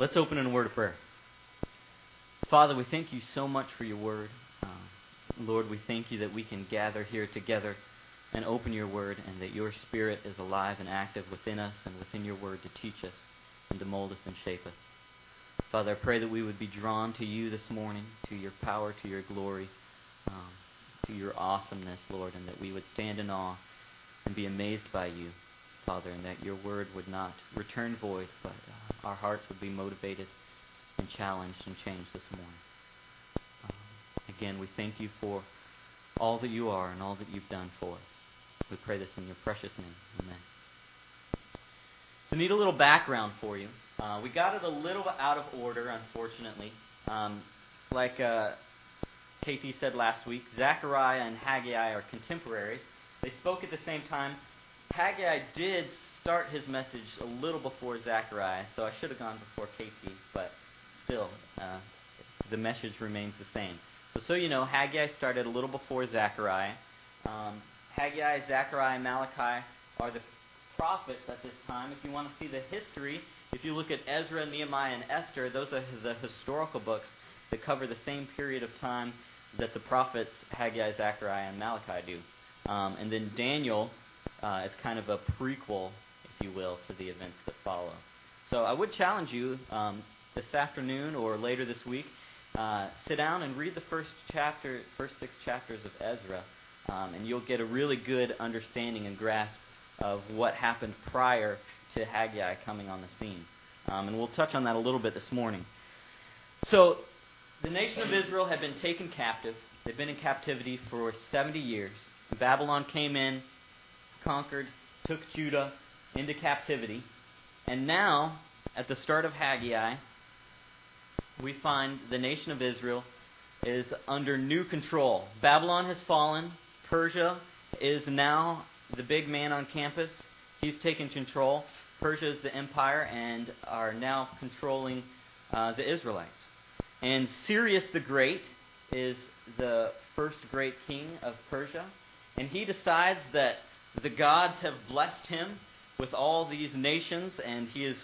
Let's open in a word of prayer. Father, we thank you so much for your word. Uh, Lord, we thank you that we can gather here together and open your word and that your spirit is alive and active within us and within your word to teach us and to mold us and shape us. Father, I pray that we would be drawn to you this morning, to your power, to your glory, um, to your awesomeness, Lord, and that we would stand in awe and be amazed by you. Father, and that your word would not return void, but uh, our hearts would be motivated and challenged and changed this morning. Um, again, we thank you for all that you are and all that you've done for us. We pray this in your precious name. Amen. So, need a little background for you. Uh, we got it a little out of order, unfortunately. Um, like uh, KT said last week, Zechariah and Haggai are contemporaries. They spoke at the same time, Haggai did start his message a little before Zechariah, so I should have gone before KT, but still, uh, the message remains the same. So, so you know, Haggai started a little before Zechariah. Um, Haggai, Zechariah, and Malachi are the prophets at this time. If you want to see the history, if you look at Ezra, Nehemiah, and Esther, those are the historical books that cover the same period of time that the prophets Haggai, Zechariah, and Malachi do. Um, and then Daniel uh, it's kind of a prequel, if you will, to the events that follow. So I would challenge you um, this afternoon or later this week, uh, sit down and read the first chapter, first six chapters of Ezra, um, and you'll get a really good understanding and grasp of what happened prior to Haggai coming on the scene. Um, and we'll touch on that a little bit this morning. So, the nation of Israel had been taken captive. They'd been in captivity for 70 years. Babylon came in, conquered, took Judah into captivity. And now, at the start of Haggai, we find the nation of Israel is under new control. Babylon has fallen. Persia is now the big man on campus. He's taken control. Persia is the empire and are now controlling uh, the Israelites. And Cyrus the Great is the first great king of Persia. And he decides that the gods have blessed him with all these nations, and he is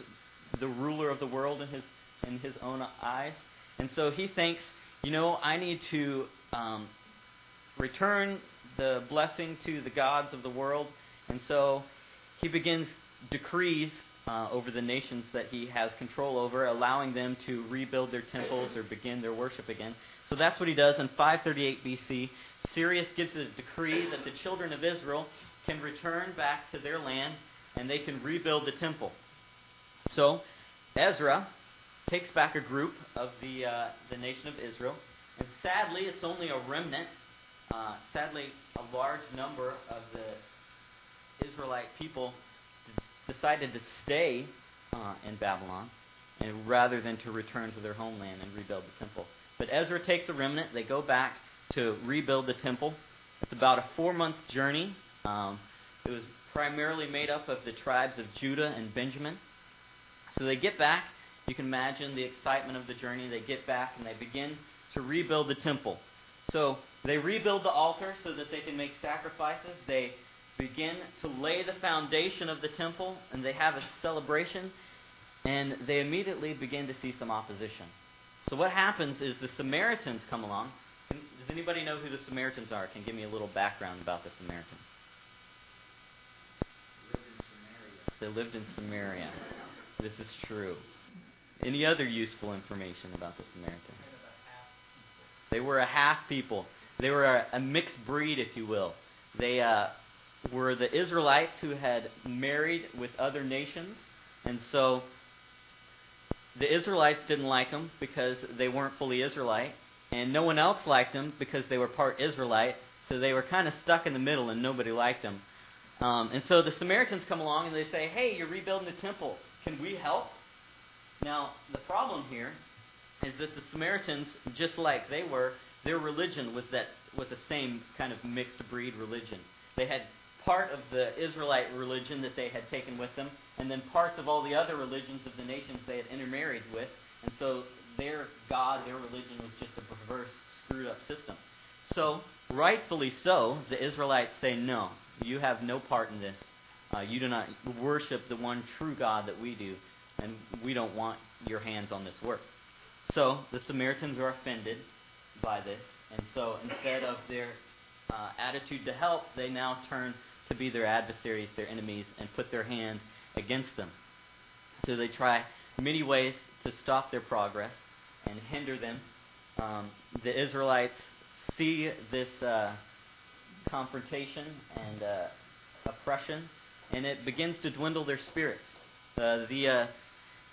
the ruler of the world in his in his own eyes. And so he thinks, you know, I need to um, return the blessing to the gods of the world. And so he begins decrees uh, over the nations that he has control over, allowing them to rebuild their temples or begin their worship again. So that's what he does in 538 BC. Cyrus gives a decree that the children of Israel can return back to their land and they can rebuild the temple. So, Ezra takes back a group of the, uh, the nation of Israel, and sadly, it's only a remnant. Uh, sadly, a large number of the Israelite people d- decided to stay uh, in Babylon, and rather than to return to their homeland and rebuild the temple. But Ezra takes a remnant. They go back to rebuild the temple. It's about a four-month journey um, it was primarily made up of the tribes of Judah and Benjamin. So they get back. You can imagine the excitement of the journey. They get back and they begin to rebuild the temple. So they rebuild the altar so that they can make sacrifices. They begin to lay the foundation of the temple and they have a celebration. And they immediately begin to see some opposition. So what happens is the Samaritans come along. Does anybody know who the Samaritans are? Can give me a little background about the Samaritans? They lived in Samaria. This is true. Any other useful information about the Samaritans? They were a half people. They were a, a mixed breed, if you will. They uh, were the Israelites who had married with other nations, and so the Israelites didn't like them because they weren't fully Israelite, and no one else liked them because they were part Israelite. So they were kind of stuck in the middle, and nobody liked them. Um, and so the Samaritans come along and they say, Hey, you're rebuilding the temple. Can we help? Now, the problem here is that the Samaritans, just like they were, their religion was that was the same kind of mixed breed religion. They had part of the Israelite religion that they had taken with them, and then parts of all the other religions of the nations they had intermarried with. And so their God, their religion was just a perverse, screwed up system. So, rightfully so, the Israelites say, No, you have no part in this. Uh, you do not worship the one true God that we do, and we don't want your hands on this work. So the Samaritans are offended by this, and so instead of their uh, attitude to help, they now turn to be their adversaries, their enemies, and put their hand against them. So they try many ways to stop their progress and hinder them. Um, the Israelites see this uh, confrontation and uh, oppression, and it begins to dwindle their spirits. Uh, the uh,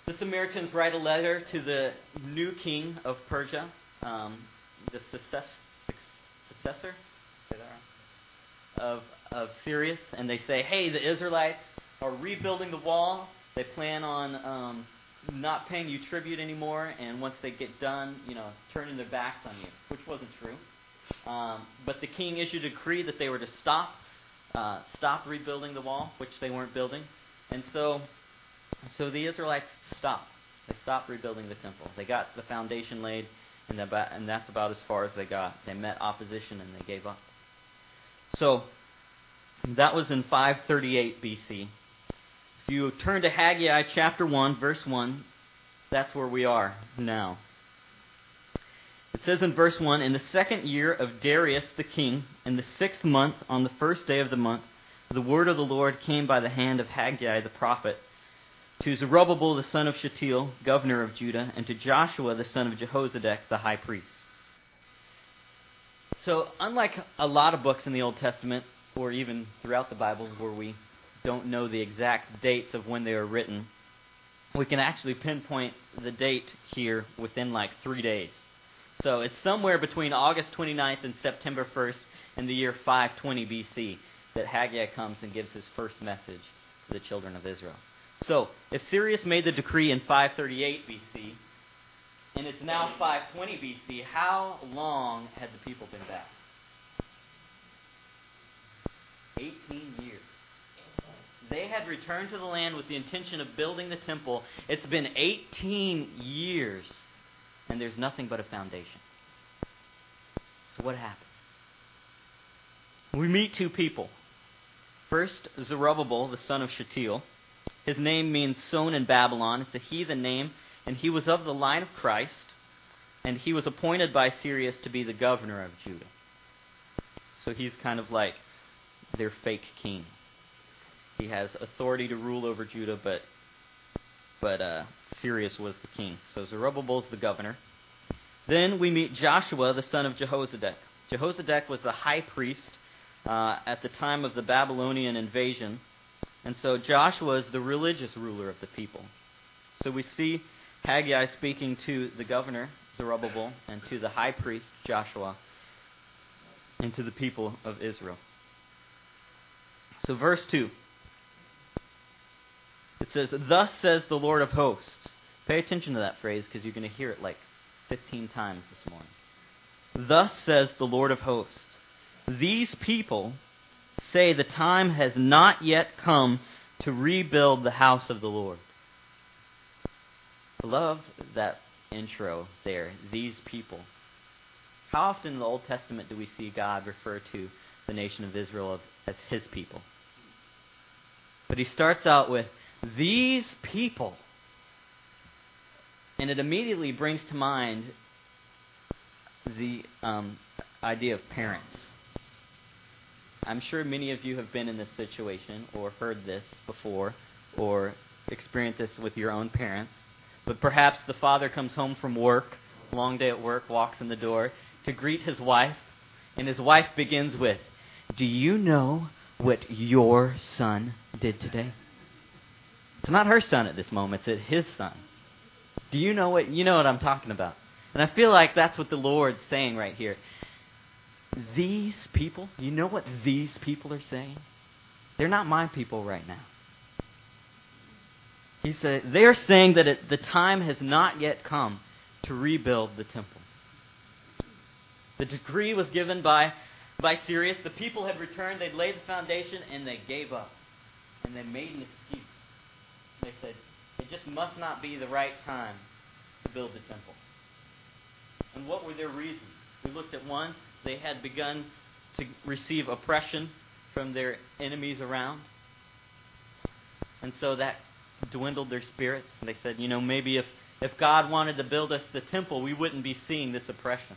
the Samaritans write a letter to the new king of Persia, um, the success, successor of of Cyrus, and they say, "Hey, the Israelites are rebuilding the wall. They plan on um, not paying you tribute anymore, and once they get done, you know, turning their backs on you," which wasn't true. Um, but the king issued a decree that they were to stop uh, stop rebuilding the wall, which they weren't building, and so so the Israelites stopped. They stopped rebuilding the temple. They got the foundation laid, and, about, and that's about as far as they got. They met opposition and they gave up. So that was in 538 BC. If you turn to Haggai chapter 1, verse 1, that's where we are now. It says in verse 1 In the second year of Darius the king, in the sixth month, on the first day of the month, the word of the Lord came by the hand of Haggai the prophet to Zerubbabel the son of Shealtiel, governor of Judah, and to Joshua the son of Jehozadak, the high priest. So, unlike a lot of books in the Old Testament, or even throughout the Bible, where we don't know the exact dates of when they were written, we can actually pinpoint the date here within like three days. So, it's somewhere between August 29th and September 1st in the year 520 BC that Haggai comes and gives his first message to the children of Israel. So, if Cyrus made the decree in 538 BC, and it's now 520 BC, how long had the people been back? 18 years. They had returned to the land with the intention of building the temple. It's been 18 years, and there's nothing but a foundation. So, what happened? We meet two people. First, Zerubbabel, the son of Shealtiel. His name means sown in Babylon. It's a heathen name, and he was of the line of Christ, and he was appointed by Cyrus to be the governor of Judah. So he's kind of like their fake king. He has authority to rule over Judah, but but uh, Cyrus was the king. So Zerubbabel's the governor. Then we meet Joshua, the son of Jehozadak. Jehozadak was the high priest uh, at the time of the Babylonian invasion and so Joshua is the religious ruler of the people. So we see Haggai speaking to the governor, Zerubbabel, and to the high priest, Joshua, and to the people of Israel. So, verse 2. It says, Thus says the Lord of hosts. Pay attention to that phrase because you're going to hear it like 15 times this morning. Thus says the Lord of hosts. These people say the time has not yet come to rebuild the house of the Lord. I love that intro there, these people. How often in the Old Testament do we see God refer to the nation of Israel as his people? But he starts out with, these people. And it immediately brings to mind the um, idea of parents. I'm sure many of you have been in this situation or heard this before or experienced this with your own parents. But perhaps the father comes home from work, long day at work, walks in the door to greet his wife, and his wife begins with, Do you know what your son did today? It's not her son at this moment, it's his son. Do you know what you know what I'm talking about? And I feel like that's what the Lord's saying right here. These people, you know what these people are saying? They're not my people right now. He said they're saying that it, the time has not yet come to rebuild the temple. The decree was given by by Cyrus. The people had returned. They'd laid the foundation, and they gave up. And they made an excuse. They said it just must not be the right time to build the temple. And what were their reasons? We looked at one they had begun to receive oppression from their enemies around. And so that dwindled their spirits. And they said, you know, maybe if, If God wanted to build us the temple, we wouldn't be seeing this oppression.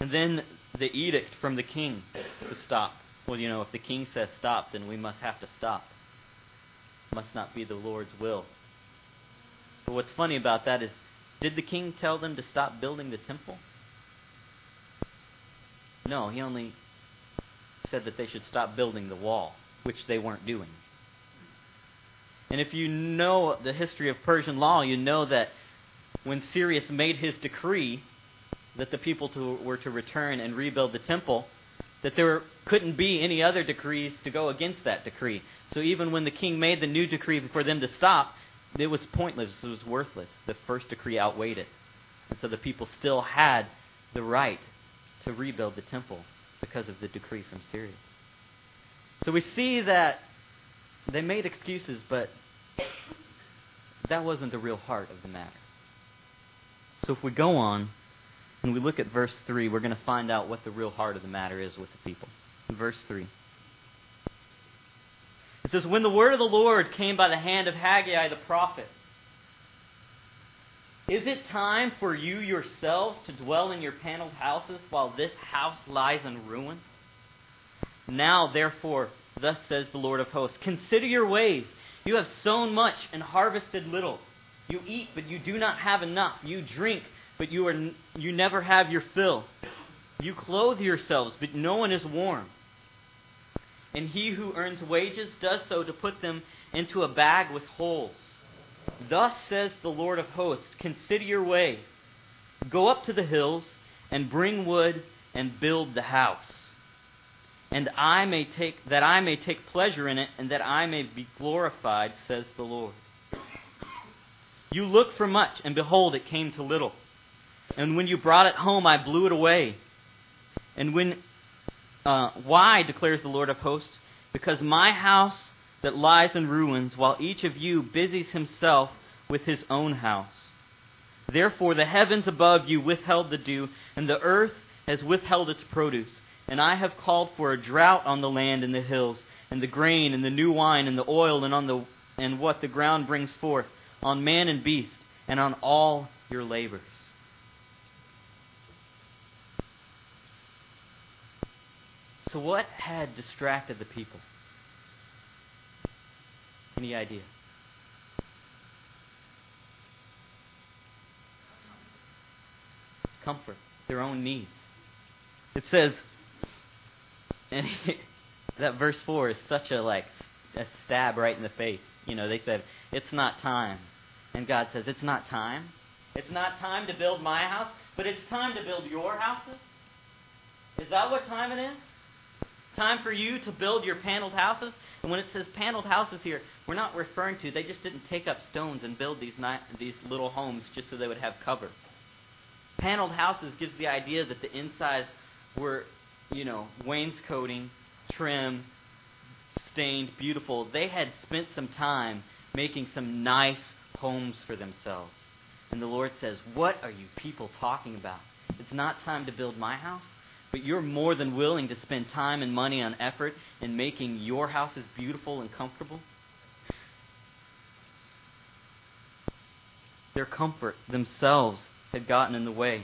And then the edict from the king to stop. Well, you know, if the king says stop, then we must have to stop. It must not be the Lord's will. But what's funny about that is, did the king tell them to stop building the temple? No, he only said that they should stop building the wall, which they weren't doing. And if you know the history of Persian law, you know that when Cyrus made his decree that the people to, were to return and rebuild the temple, that there couldn't be any other decrees to go against that decree. So even when the king made the new decree for them to stop, it was pointless, it was worthless. The first decree outweighed it. And so the people still had the right to rebuild the temple because of the decree from Cyrus. So we see that they made excuses, but that wasn't the real heart of the matter. So if we go on and we look at verse 3, we're going to find out what the real heart of the matter is with the people. verse 3. It says, When the word of the Lord came by the hand of Haggai the prophet, is it time for you yourselves to dwell in your paneled houses while this house lies in ruins? Now, therefore, thus says the Lord of hosts, consider your ways. You have sown much and harvested little. You eat, but you do not have enough. You drink, but you, are, you never have your fill. You clothe yourselves, but no one is warm. And he who earns wages does so to put them into a bag with holes. Thus says the Lord of hosts Consider your ways. Go up to the hills and bring wood and build the house. And I may take that I may take pleasure in it and that I may be glorified, says the Lord. You looked for much, and behold, it came to little. And when you brought it home, I blew it away. And when uh, why, declares the Lord of hosts? Because my house that lies in ruins, while each of you busies himself with his own house. Therefore, the heavens above you withheld the dew, and the earth has withheld its produce. And I have called for a drought on the land and the hills, and the grain, and the new wine, and the oil, and on the and what the ground brings forth, on man and beast, and on all your labors. So, what had distracted the people? Any idea? Comfort, their own needs. It says, and that verse 4 is such a like a stab right in the face. You know, they said, it's not time. And God says, it's not time. It's not time to build my house, but it's time to build your houses. Is that what time it is? Time for you to build your paneled houses? And when it says paneled houses here, we're not referring to, they just didn't take up stones and build these, ni- these little homes just so they would have cover. Paneled houses gives the idea that the insides were, you know, wainscoting, trim, stained, beautiful. They had spent some time making some nice homes for themselves. And the Lord says, What are you people talking about? It's not time to build my house but you're more than willing to spend time and money and effort in making your houses beautiful and comfortable? Their comfort themselves had gotten in the way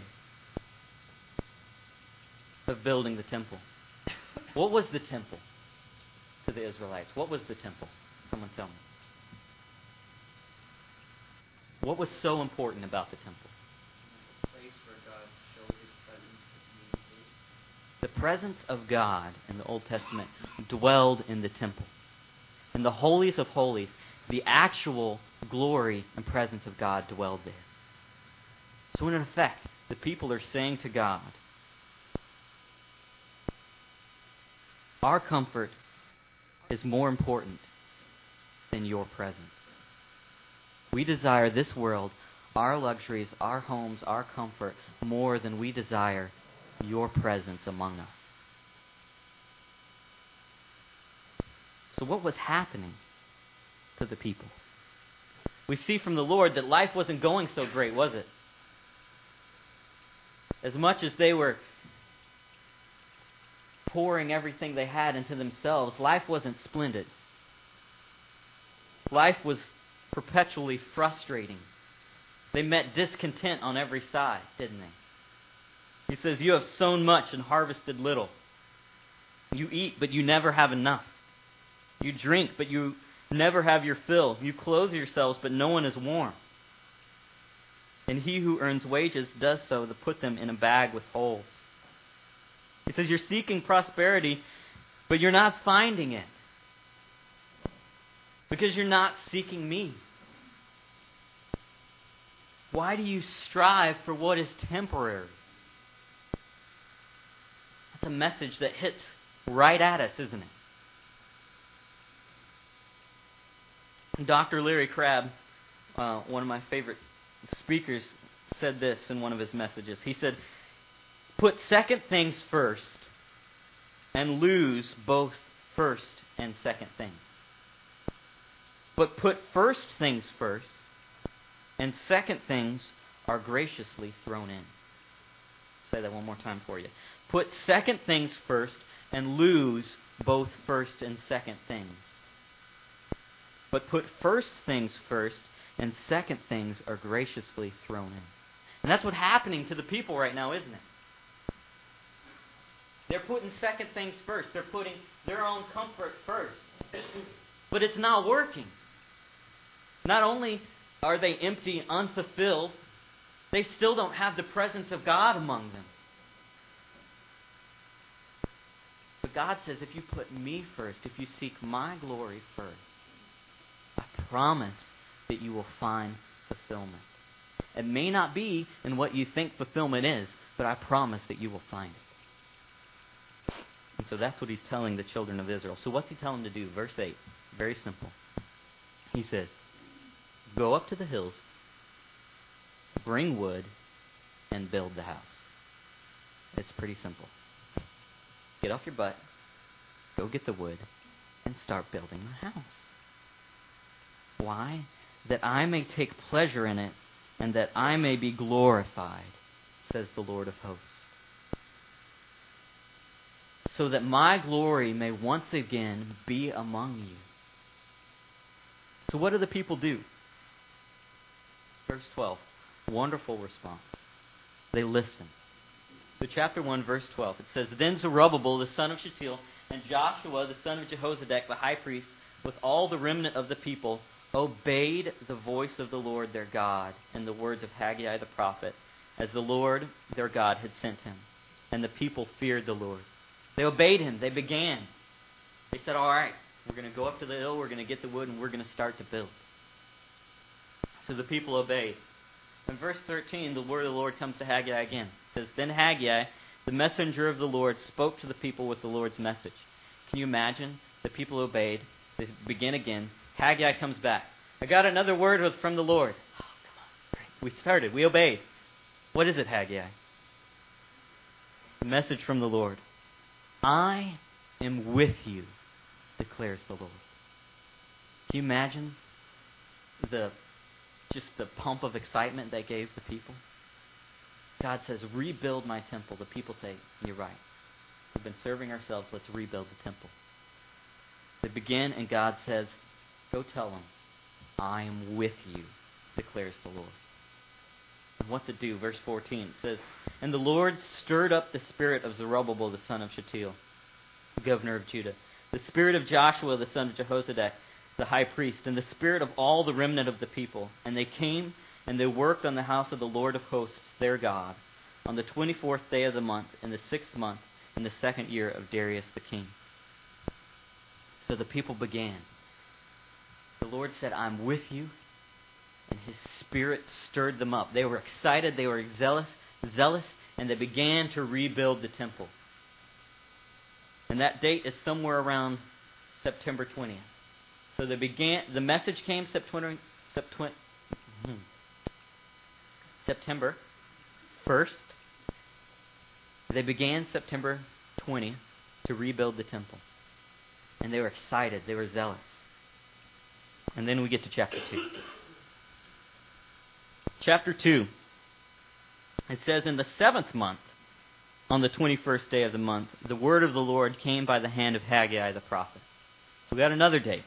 of building the temple. What was the temple to the Israelites? What was the temple? Someone tell me. What was so important about the temple? the presence of God in the Old Testament dwelled in the temple. In the holies of holies, the actual glory and presence of God dwelled there. So, in effect, the people are saying to God, Our comfort is more important than your presence. We desire this world, our luxuries, our homes, our comfort, more than we desire your presence among us. So, what was happening to the people? We see from the Lord that life wasn't going so great, was it? As much as they were pouring everything they had into themselves, life wasn't splendid. Life was perpetually frustrating. They met discontent on every side, didn't they? He says, You have sown much and harvested little. You eat, but you never have enough. You drink, but you never have your fill. You clothe yourselves, but no one is warm. And he who earns wages does so to put them in a bag with holes. He says, You're seeking prosperity, but you're not finding it. Because you're not seeking me. Why do you strive for what is temporary? A message that hits right at us, isn't it? Dr. Larry Crabb, uh, one of my favorite speakers, said this in one of his messages. He said, Put second things first and lose both first and second things. But put first things first, and second things are graciously thrown in. Say that one more time for you. Put second things first, and lose both first and second things. But put first things first, and second things are graciously thrown in. And that's what's happening to the people right now, isn't it? They're putting second things first. They're putting their own comfort first. But it's not working. Not only are they empty, unfulfilled, they still don't have the presence of God among them. But God says if you put me first, if you seek my glory first, I promise that you will find fulfillment. It may not be in what you think fulfillment is, but I promise that you will find it. And so that's what he's telling the children of Israel. So what's he telling them to do? Verse 8. Very simple. He says, Go up to the hills, bring wood, and build the house. It's pretty simple. Get off your butt, go get the wood, and start building the house. Why? That I may take pleasure in it, and that I may be glorified, says the Lord of hosts. So that my glory may once again be among you. So, what do the people do? Verse 12. Wonderful response. They listen. So, chapter 1, verse 12. It says Then Zerubbabel, the son of Shealtiel, and Joshua, the son of Jehozadak, the high priest, with all the remnant of the people, obeyed the voice of the Lord their God and the words of Haggai the prophet, as the Lord their God had sent him. And the people feared the Lord. They obeyed him. They began. They said, All right, we're going to go up to the hill, we're going to get the wood, and we're going to start to build. So the people obeyed. In verse 13, the word of the Lord comes to Haggai again. It says, Then Haggai, the messenger of the Lord, spoke to the people with the Lord's message. Can you imagine? The people obeyed. They begin again. Haggai comes back. I got another word from the Lord. Oh, come on. We started. We obeyed. What is it, Haggai? A message from the Lord. I am with you, declares the Lord. Can you imagine the just the pump of excitement they gave the people? God says, Rebuild my temple. The people say, You're right. We've been serving ourselves. Let's rebuild the temple. They begin, and God says, Go tell them, I am with you, declares the Lord. And what to do? Verse 14 says, And the Lord stirred up the spirit of Zerubbabel, the son of Shealtiel, the governor of Judah, the spirit of Joshua, the son of Jehozadak, the high priest, and the spirit of all the remnant of the people. And they came and they worked on the house of the Lord of hosts, their God, on the twenty fourth day of the month, in the sixth month, in the second year of Darius the king. So the people began. The Lord said, I'm with you. And his spirit stirred them up. They were excited, they were zealous, zealous, and they began to rebuild the temple. And that date is somewhere around September 20th. So they began. The message came September, September, hmm, 1st. They began September 20th to rebuild the temple. And they were excited. They were zealous. And then we get to chapter 2. Chapter 2. It says, In the seventh month, on the 21st day of the month, the word of the Lord came by the hand of Haggai the prophet. So we got another date.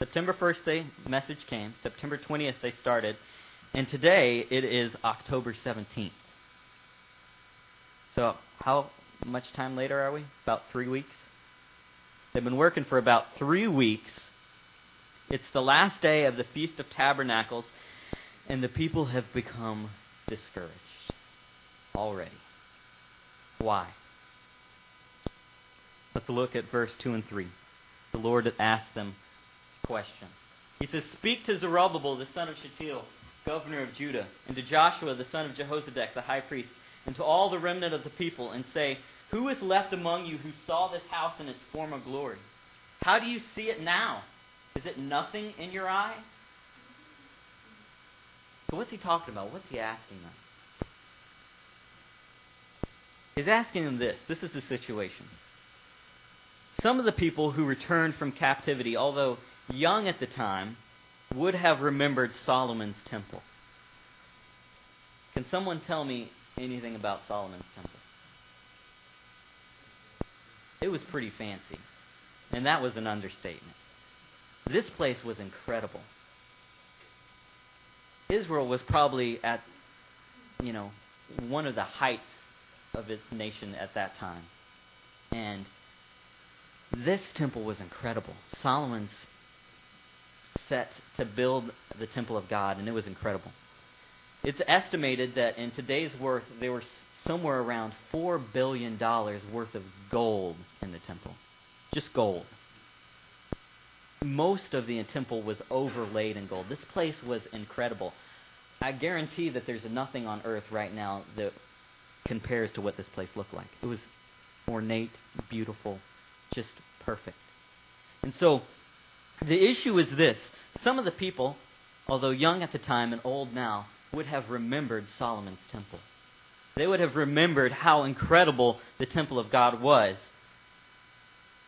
September 1st, the message came. September 20th, they started. And today, it is October 17th. So, how much time later are we? About three weeks? They've been working for about three weeks. It's the last day of the Feast of Tabernacles, and the people have become discouraged already. Why? Let's look at verse 2 and 3. The Lord asked them question. He says, Speak to Zerubbabel, the son of Shealtiel, governor of Judah, and to Joshua, the son of Jehozadak, the high priest, and to all the remnant of the people, and say, Who is left among you who saw this house in its former glory? How do you see it now? Is it nothing in your eyes? So, what's he talking about? What's he asking them? He's asking them this. This is the situation. Some of the people who returned from captivity, although young at the time, would have remembered Solomon's temple. Can someone tell me anything about Solomon's temple? It was pretty fancy. And that was an understatement. This place was incredible. Israel was probably at, you know, one of the heights of its nation at that time. And this temple was incredible. Solomon's set to build the temple of God, and it was incredible. It's estimated that in today's worth, there were somewhere around $4 billion worth of gold in the temple. Just gold. Most of the temple was overlaid in gold. This place was incredible. I guarantee that there's nothing on earth right now that compares to what this place looked like. It was ornate, beautiful, just perfect. And so the issue is this some of the people, although young at the time and old now, would have remembered Solomon's temple. They would have remembered how incredible the temple of God was.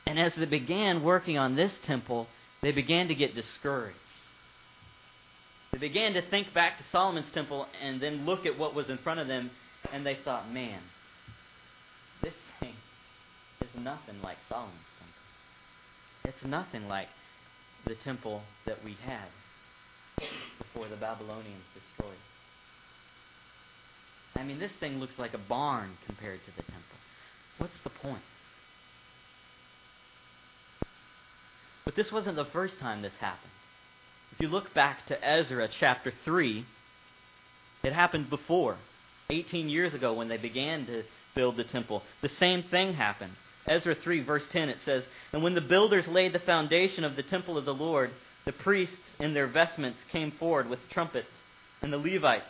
And as they began working on this temple, they began to get discouraged. They began to think back to Solomon's temple and then look at what was in front of them, and they thought, man, this thing is nothing like Solomon's temple. It's nothing like the temple that we had before the Babylonians destroyed. I mean, this thing looks like a barn compared to the temple. What's the point? But this wasn't the first time this happened. If you look back to Ezra chapter 3, it happened before. 18 years ago when they began to build the temple. The same thing happened. Ezra 3, verse 10, it says, And when the builders laid the foundation of the temple of the Lord, the priests in their vestments came forward with trumpets, and the Levites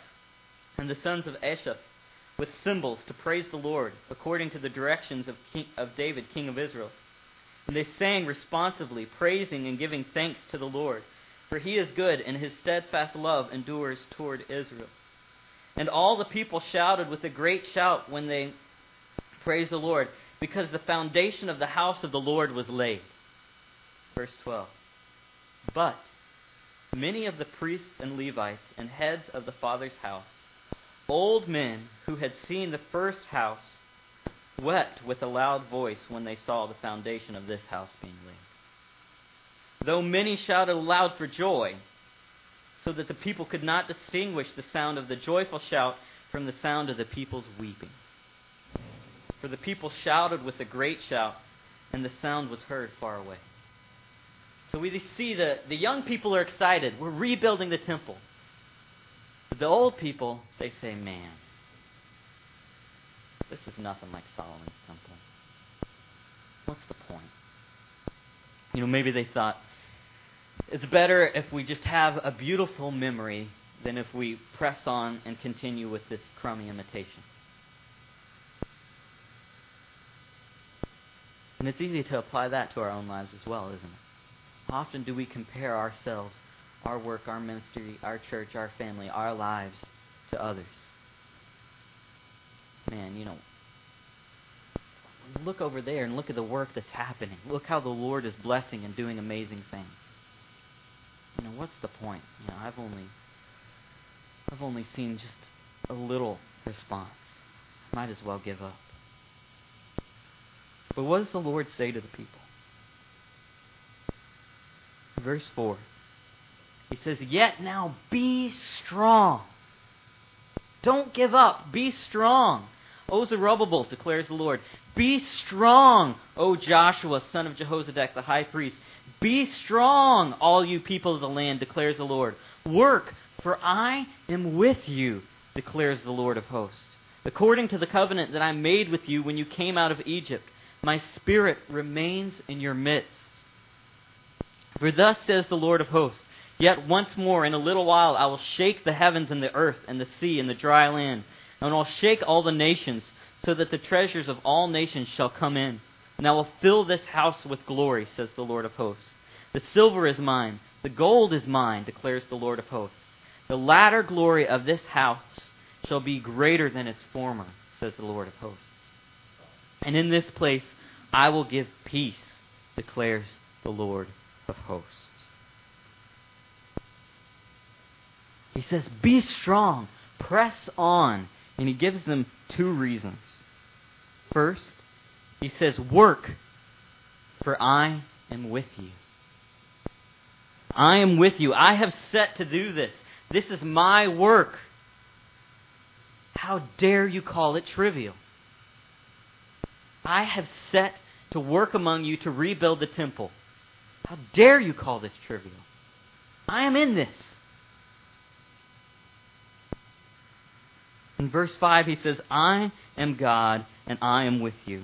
and the sons of Asaph with cymbals to praise the Lord, according to the directions of, king, of David, king of Israel. And they sang responsively, praising and giving thanks to the Lord, for he is good, and his steadfast love endures toward Israel. And all the people shouted with a great shout when they praised the Lord, because the foundation of the house of the Lord was laid. Verse 12. But many of the priests and Levites and heads of the father's house, old men who had seen the first house, wept with a loud voice when they saw the foundation of this house being laid. Though many shouted aloud for joy, so that the people could not distinguish the sound of the joyful shout from the sound of the people's weeping. For the people shouted with a great shout, and the sound was heard far away. So we see that the young people are excited. We're rebuilding the temple. But the old people, they say, man, this is nothing like Solomon's temple. What's the point? You know, maybe they thought, it's better if we just have a beautiful memory than if we press on and continue with this crummy imitation. And it's easy to apply that to our own lives as well, isn't it? Often do we compare ourselves, our work, our ministry, our church, our family, our lives to others. Man, you know, look over there and look at the work that's happening. Look how the Lord is blessing and doing amazing things you know, what's the point? You know, I've only I've only seen just a little response. Might as well give up. But what does the Lord say to the people? Verse 4. He says, Yet now be strong. Don't give up. Be strong. O Zerubbabel, declares the Lord. Be strong, O Joshua, son of Jehozadak, the high priest. Be strong, all you people of the land, declares the Lord. Work, for I am with you, declares the Lord of hosts. According to the covenant that I made with you when you came out of Egypt, my spirit remains in your midst. For thus says the Lord of hosts Yet once more, in a little while, I will shake the heavens and the earth and the sea and the dry land, and I'll shake all the nations, so that the treasures of all nations shall come in. And I will fill this house with glory, says the Lord of hosts. The silver is mine, the gold is mine, declares the Lord of hosts. The latter glory of this house shall be greater than its former, says the Lord of hosts. And in this place I will give peace, declares the Lord of hosts. He says, Be strong, press on. And he gives them two reasons. First, he says, Work, for I am with you. I am with you. I have set to do this. This is my work. How dare you call it trivial? I have set to work among you to rebuild the temple. How dare you call this trivial? I am in this. In verse 5, he says, I am God and I am with you.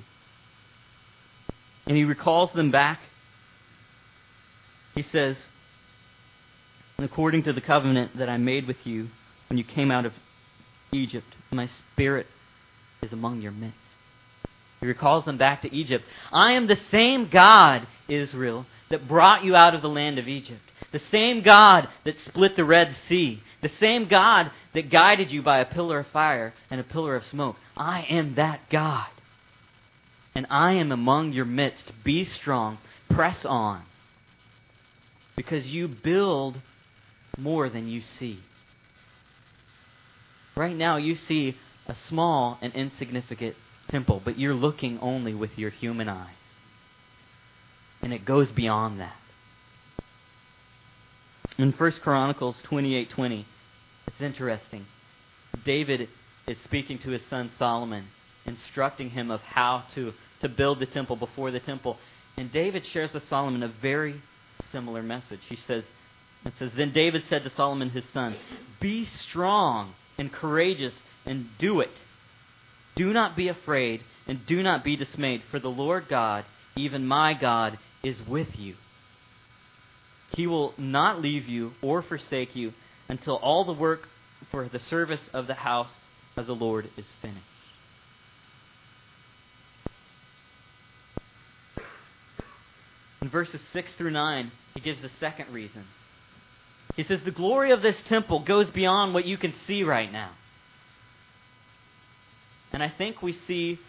And he recalls them back. He says, according to the covenant that I made with you when you came out of Egypt, my spirit is among your midst. He recalls them back to Egypt. I am the same God, Israel, that brought you out of the land of Egypt. The same God that split the Red Sea. The same God that guided you by a pillar of fire and a pillar of smoke. I am that God. And I am among your midst. Be strong. Press on. Because you build more than you see. Right now, you see a small and insignificant temple, but you're looking only with your human eyes. And it goes beyond that. In 1 Chronicles 28:20, it's interesting. David is speaking to his son Solomon, instructing him of how to, to build the temple before the temple. And David shares with Solomon a very similar message. He says, it says, Then David said to Solomon his son, Be strong and courageous and do it. Do not be afraid and do not be dismayed, for the Lord God, even my God, is with you. He will not leave you or forsake you until all the work for the service of the house of the Lord is finished. In verses 6 through 9, he gives the second reason. He says, The glory of this temple goes beyond what you can see right now. And I think we see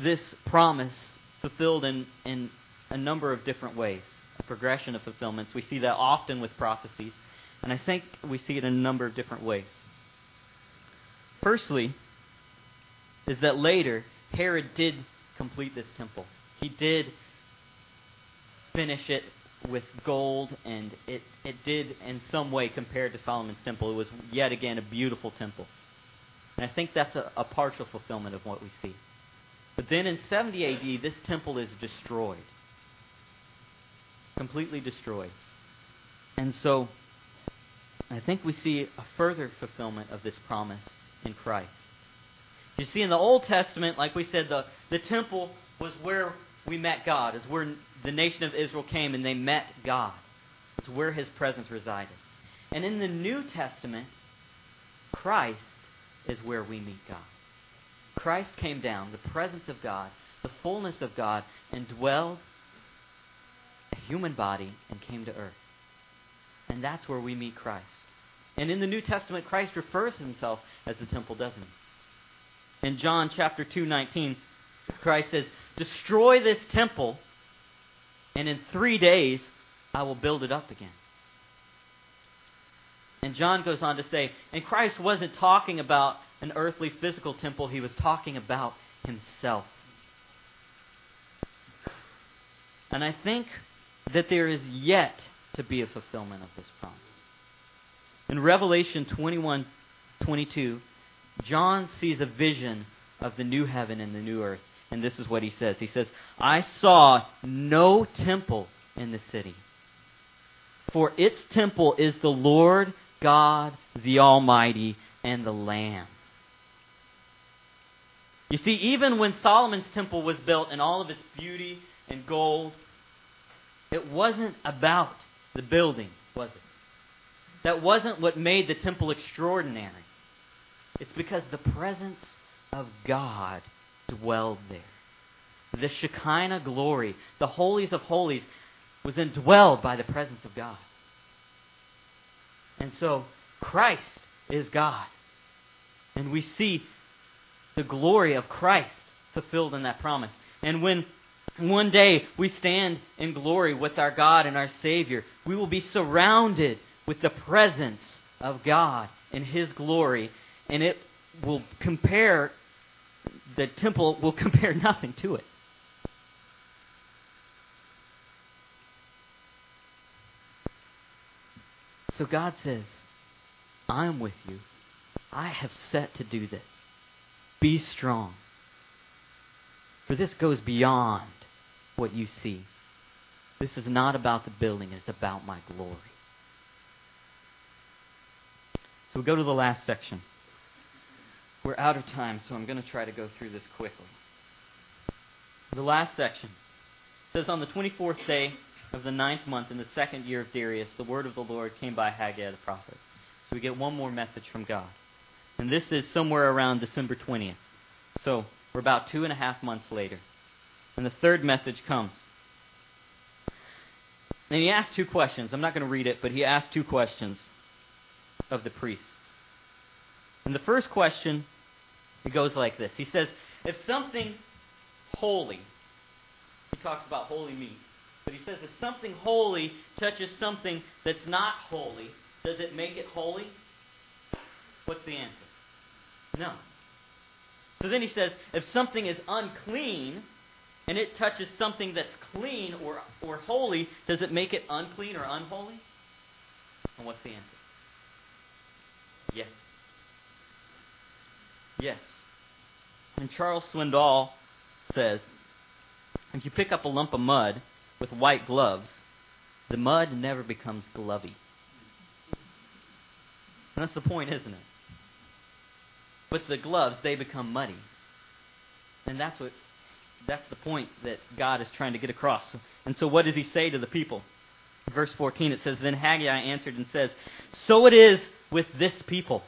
this promise fulfilled in, in a number of different ways a progression of fulfillments. We see that often with prophecies, and I think we see it in a number of different ways. Firstly, is that later Herod did complete this temple. He did finish it with gold, and it, it did in some way compared to Solomon's temple. It was yet again a beautiful temple. And I think that's a, a partial fulfillment of what we see. But then in 70 AD, this temple is destroyed completely destroyed. And so, I think we see a further fulfillment of this promise in Christ. You see, in the Old Testament, like we said, the, the temple was where we met God. It's where the nation of Israel came and they met God. It's where his presence resided. And in the New Testament, Christ is where we meet God. Christ came down, the presence of God, the fullness of God, and dwelled a human body and came to earth. And that's where we meet Christ. And in the New Testament, Christ refers to himself as the temple, doesn't he? In John chapter 2, 19, Christ says, Destroy this temple, and in three days I will build it up again. And John goes on to say, and Christ wasn't talking about an earthly physical temple, he was talking about himself. And I think that there is yet to be a fulfillment of this promise. In Revelation 21 22, John sees a vision of the new heaven and the new earth. And this is what he says He says, I saw no temple in the city, for its temple is the Lord God, the Almighty, and the Lamb. You see, even when Solomon's temple was built in all of its beauty and gold, it wasn't about the building, was it? That wasn't what made the temple extraordinary. It's because the presence of God dwelled there. The Shekinah glory, the holies of holies, was indwelled by the presence of God. And so, Christ is God. And we see the glory of Christ fulfilled in that promise. And when one day we stand in glory with our God and our Savior, we will be surrounded with the presence of God in His glory, and it will compare, the temple will compare nothing to it. So God says, I am with you. I have set to do this. Be strong. For this goes beyond what you see. This is not about the building, it's about my glory. So we go to the last section. We're out of time, so I'm going to try to go through this quickly. The last section says On the 24th day of the ninth month in the second year of Darius, the word of the Lord came by Haggai the prophet. So we get one more message from God. And this is somewhere around December 20th. So we're about two and a half months later. And the third message comes. And he asked two questions. I'm not going to read it, but he asked two questions of the priests. And the first question, it goes like this. He says, if something holy, he talks about holy meat, but he says if something holy touches something that's not holy, does it make it holy? What's the answer? No. So then he says, if something is unclean and it touches something that's clean or, or holy, does it make it unclean or unholy? And what's the answer? Yes. Yes. And Charles Swindoll says, if you pick up a lump of mud with white gloves, the mud never becomes glovy. And that's the point, isn't it? But the gloves, they become muddy. And that's what that's the point that God is trying to get across. And so what does he say to the people? Verse 14 it says, Then Haggai answered and says, So it is with this people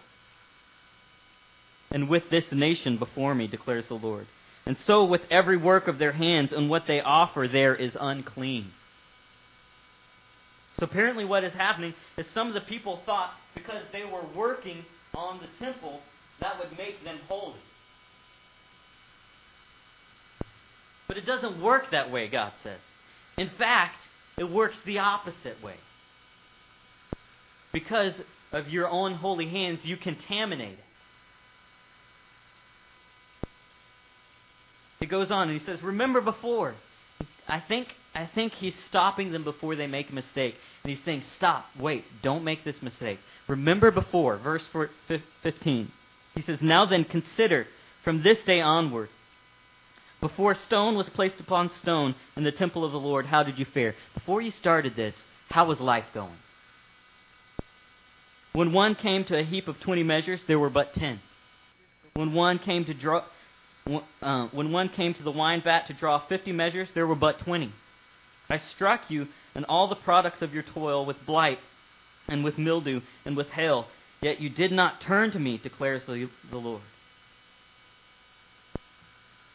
and with this nation before me, declares the Lord. And so with every work of their hands and what they offer there is unclean. So apparently what is happening is some of the people thought because they were working on the temple, that would make them holy. But it doesn't work that way, God says. In fact, it works the opposite way. Because of your own holy hands, you contaminate it. He goes on and he says, Remember before. I think, I think he's stopping them before they make a mistake. And he's saying, Stop, wait, don't make this mistake. Remember before, verse 15. He says, Now then, consider from this day onward. Before stone was placed upon stone in the temple of the Lord, how did you fare? Before you started this, how was life going? When one came to a heap of 20 measures, there were but 10. When one came to draw, uh, when one came to the wine vat to draw 50 measures, there were but 20. I struck you and all the products of your toil with blight and with mildew and with hail, yet you did not turn to me, declares the, the Lord.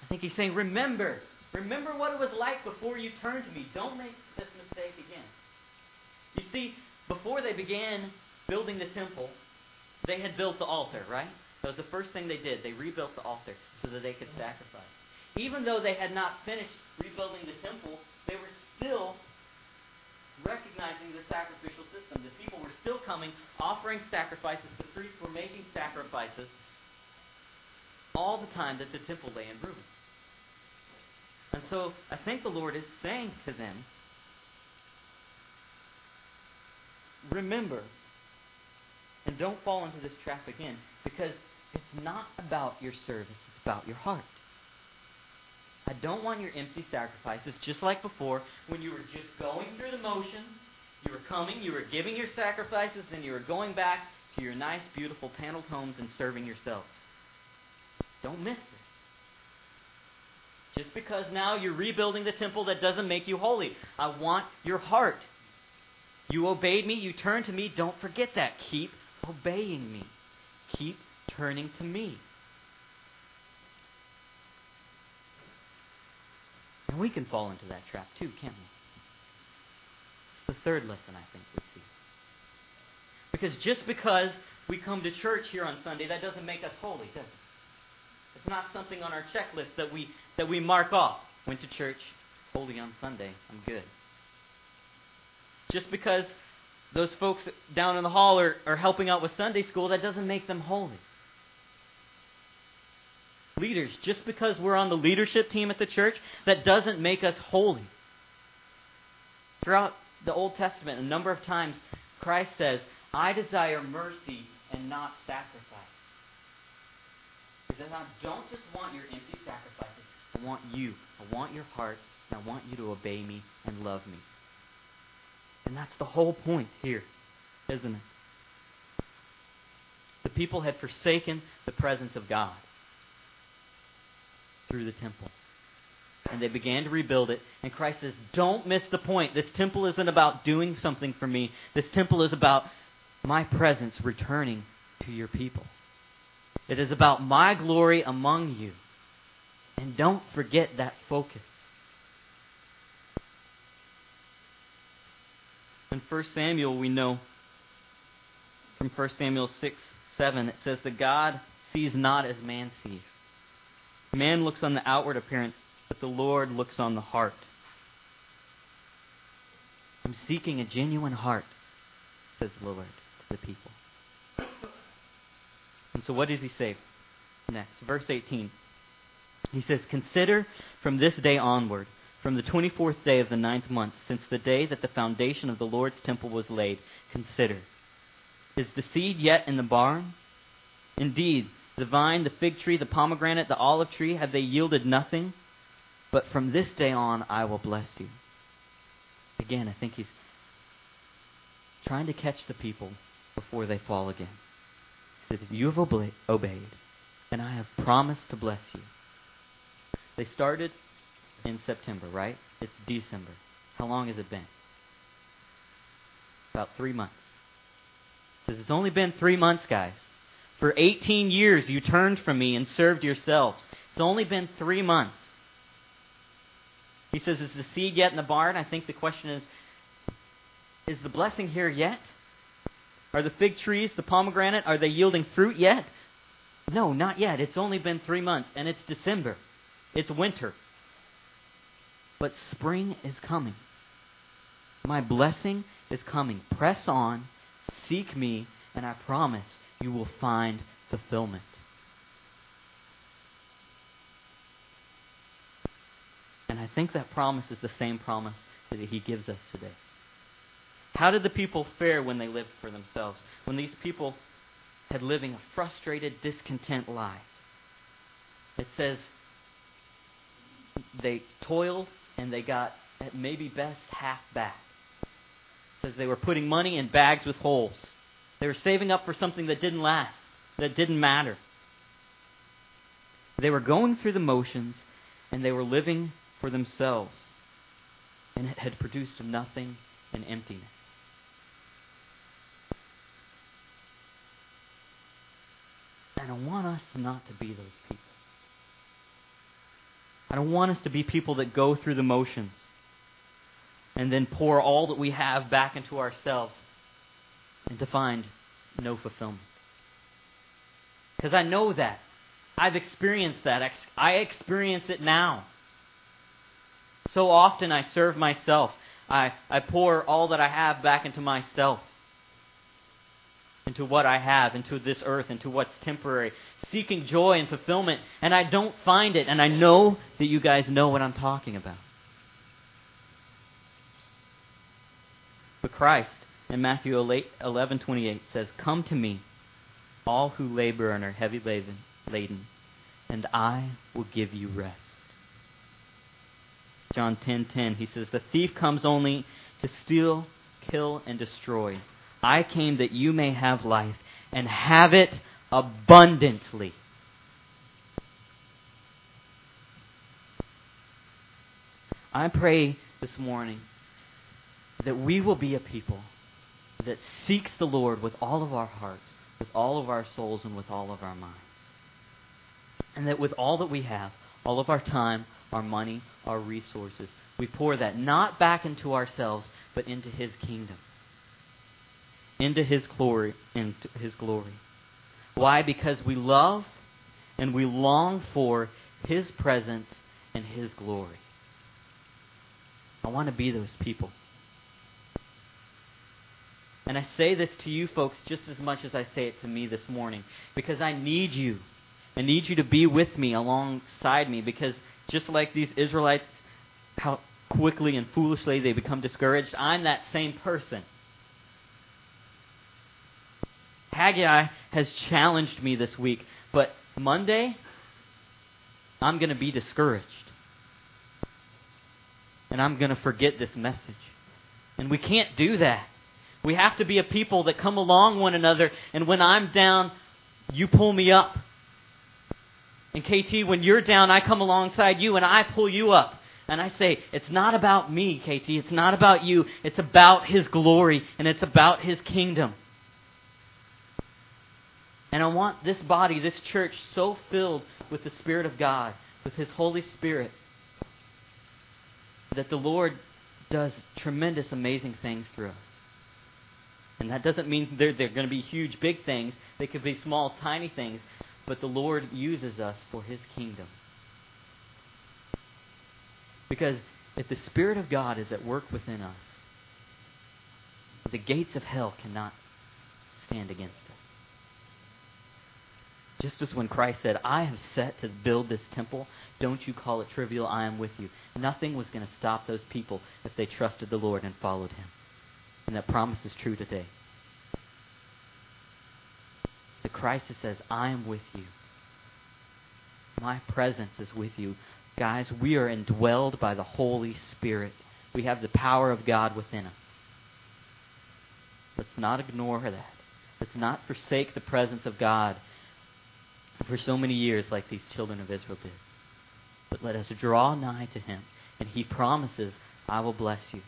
I think he's saying, Remember, remember what it was like before you turned to me. Don't make this mistake again. You see, before they began building the temple, they had built the altar, right? That was the first thing they did. They rebuilt the altar so that they could sacrifice. Even though they had not finished rebuilding the temple, they were still recognizing the sacrificial system. The people were still coming, offering sacrifices. The priests were making sacrifices all the time that the temple lay in ruins. And so I think the Lord is saying to them, remember and don't fall into this trap again because it's not about your service, it's about your heart. I don't want your empty sacrifices, just like before, when you were just going through the motions. You were coming, you were giving your sacrifices, then you were going back to your nice, beautiful paneled homes and serving yourselves. Don't miss it. Just because now you're rebuilding the temple, that doesn't make you holy. I want your heart. You obeyed me, you turned to me. Don't forget that. Keep obeying me. Keep turning to me. And we can fall into that trap too, can't we? The third lesson I think we see. Because just because we come to church here on Sunday, that doesn't make us holy, does it? It's not something on our checklist that we that we mark off. Went to church, holy on Sunday, I'm good. Just because those folks down in the hall are, are helping out with Sunday school, that doesn't make them holy. Leaders, just because we're on the leadership team at the church, that doesn't make us holy. Throughout the Old Testament, a number of times, Christ says, I desire mercy and not sacrifice. He says, I don't just want your empty sacrifices. I want you. I want your heart. And I want you to obey me and love me. And that's the whole point here, isn't it? The people had forsaken the presence of God through the temple. And they began to rebuild it. And Christ says, Don't miss the point. This temple isn't about doing something for me. This temple is about my presence returning to your people. It is about my glory among you. And don't forget that focus. In 1 Samuel, we know from 1 Samuel 6 7, it says, that God sees not as man sees. Man looks on the outward appearance, but the Lord looks on the heart. I'm seeking a genuine heart, says the Lord to the people. And so what does he say next? Verse 18. He says, Consider from this day onward, from the 24th day of the ninth month, since the day that the foundation of the Lord's temple was laid, consider. Is the seed yet in the barn? Indeed, the vine, the fig tree, the pomegranate, the olive tree, have they yielded nothing? But from this day on I will bless you. Again, I think he's trying to catch the people before they fall again. He says, You have obeyed, and I have promised to bless you. They started in September, right? It's December. How long has it been? About three months. Says it's only been three months, guys. For 18 years you turned from me and served yourselves. It's only been three months. He says, Is the seed yet in the barn? I think the question is Is the blessing here yet? Are the fig trees, the pomegranate, are they yielding fruit yet? No, not yet. It's only been three months, and it's December. It's winter. But spring is coming. My blessing is coming. Press on, seek me, and I promise you will find fulfillment. And I think that promise is the same promise that he gives us today. How did the people fare when they lived for themselves? When these people had living a frustrated, discontent life? It says they toiled and they got at maybe best half back. It says they were putting money in bags with holes. They were saving up for something that didn't last, that didn't matter. They were going through the motions and they were living for themselves. And it had produced nothing and emptiness. I want us not to be those people. I don't want us to be people that go through the motions and then pour all that we have back into ourselves and to find no fulfillment. Because I know that. I've experienced that. I experience it now. So often I serve myself. I, I pour all that I have back into myself, into what I have, into this earth, into what's temporary, seeking joy and fulfillment, and I don't find it. And I know that you guys know what I'm talking about. But Christ in Matthew 11:28 says, "Come to me, all who labor and are heavy laden, and I will give you rest." John 10:10 he says, "The thief comes only to steal, kill and destroy. I came that you may have life and have it abundantly." I pray this morning that we will be a people that seeks the Lord with all of our hearts, with all of our souls, and with all of our minds. And that with all that we have, all of our time, our money, our resources, we pour that not back into ourselves, but into His kingdom, into His glory, into His glory. Why? Because we love and we long for His presence and His glory. I want to be those people. And I say this to you folks just as much as I say it to me this morning because I need you. I need you to be with me alongside me because just like these Israelites, how quickly and foolishly they become discouraged, I'm that same person. Haggai has challenged me this week, but Monday, I'm going to be discouraged and I'm going to forget this message. And we can't do that. We have to be a people that come along one another, and when I'm down, you pull me up. And KT, when you're down, I come alongside you and I pull you up. And I say, it's not about me, KT. It's not about you. It's about His glory and it's about His kingdom. And I want this body, this church, so filled with the Spirit of God, with His Holy Spirit, that the Lord does tremendous, amazing things through us. And that doesn't mean they're, they're going to be huge, big things. They could be small, tiny things. But the Lord uses us for His kingdom. Because if the Spirit of God is at work within us, the gates of hell cannot stand against us. Just as when Christ said, I have set to build this temple, don't you call it trivial, I am with you. Nothing was going to stop those people if they trusted the Lord and followed Him. And that promise is true today. The Christ that says, I am with you. My presence is with you. Guys, we are indwelled by the Holy Spirit. We have the power of God within us. Let's not ignore that. Let's not forsake the presence of God for so many years like these children of Israel did. But let us draw nigh to him, and he promises, I will bless you.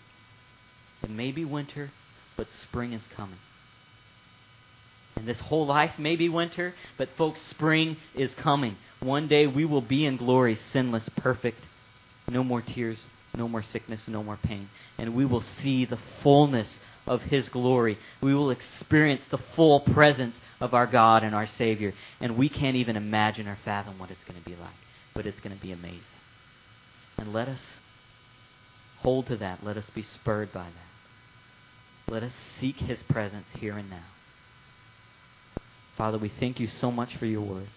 It may be winter, but spring is coming. And this whole life may be winter, but folks, spring is coming. One day we will be in glory, sinless, perfect. No more tears, no more sickness, no more pain. And we will see the fullness of His glory. We will experience the full presence of our God and our Savior. And we can't even imagine or fathom what it's going to be like. But it's going to be amazing. And let us hold to that. Let us be spurred by that. Let us seek His presence here and now. Father, we thank you so much for your word.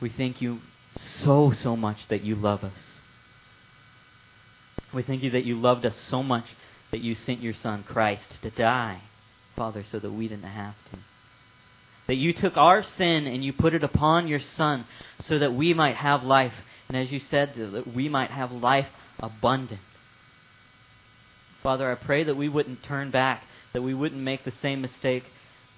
We thank you so, so much that you love us. We thank you that you loved us so much that you sent your Son, Christ, to die, Father, so that we didn't have to. That you took our sin and you put it upon your Son so that we might have life. And as you said, that we might have life abundant. Father, I pray that we wouldn't turn back, that we wouldn't make the same mistake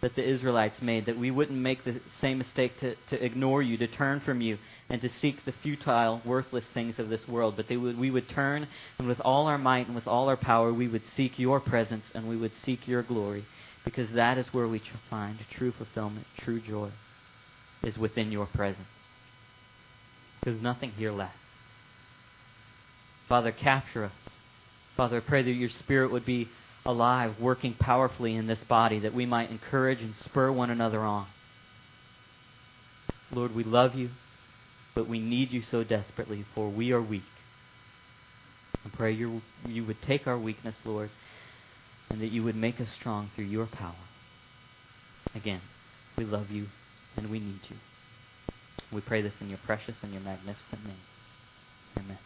that the Israelites made, that we wouldn't make the same mistake to, to ignore you, to turn from you, and to seek the futile, worthless things of this world, but would, we would turn, and with all our might and with all our power, we would seek your presence and we would seek your glory, because that is where we find true fulfillment, true joy, is within your presence. There's nothing here left. Father, capture us. Father, I pray that your Spirit would be alive, working powerfully in this body, that we might encourage and spur one another on. Lord, we love you, but we need you so desperately, for we are weak. I pray you, you would take our weakness, Lord, and that you would make us strong through your power. Again, we love you and we need you. We pray this in your precious and your magnificent name. Amen.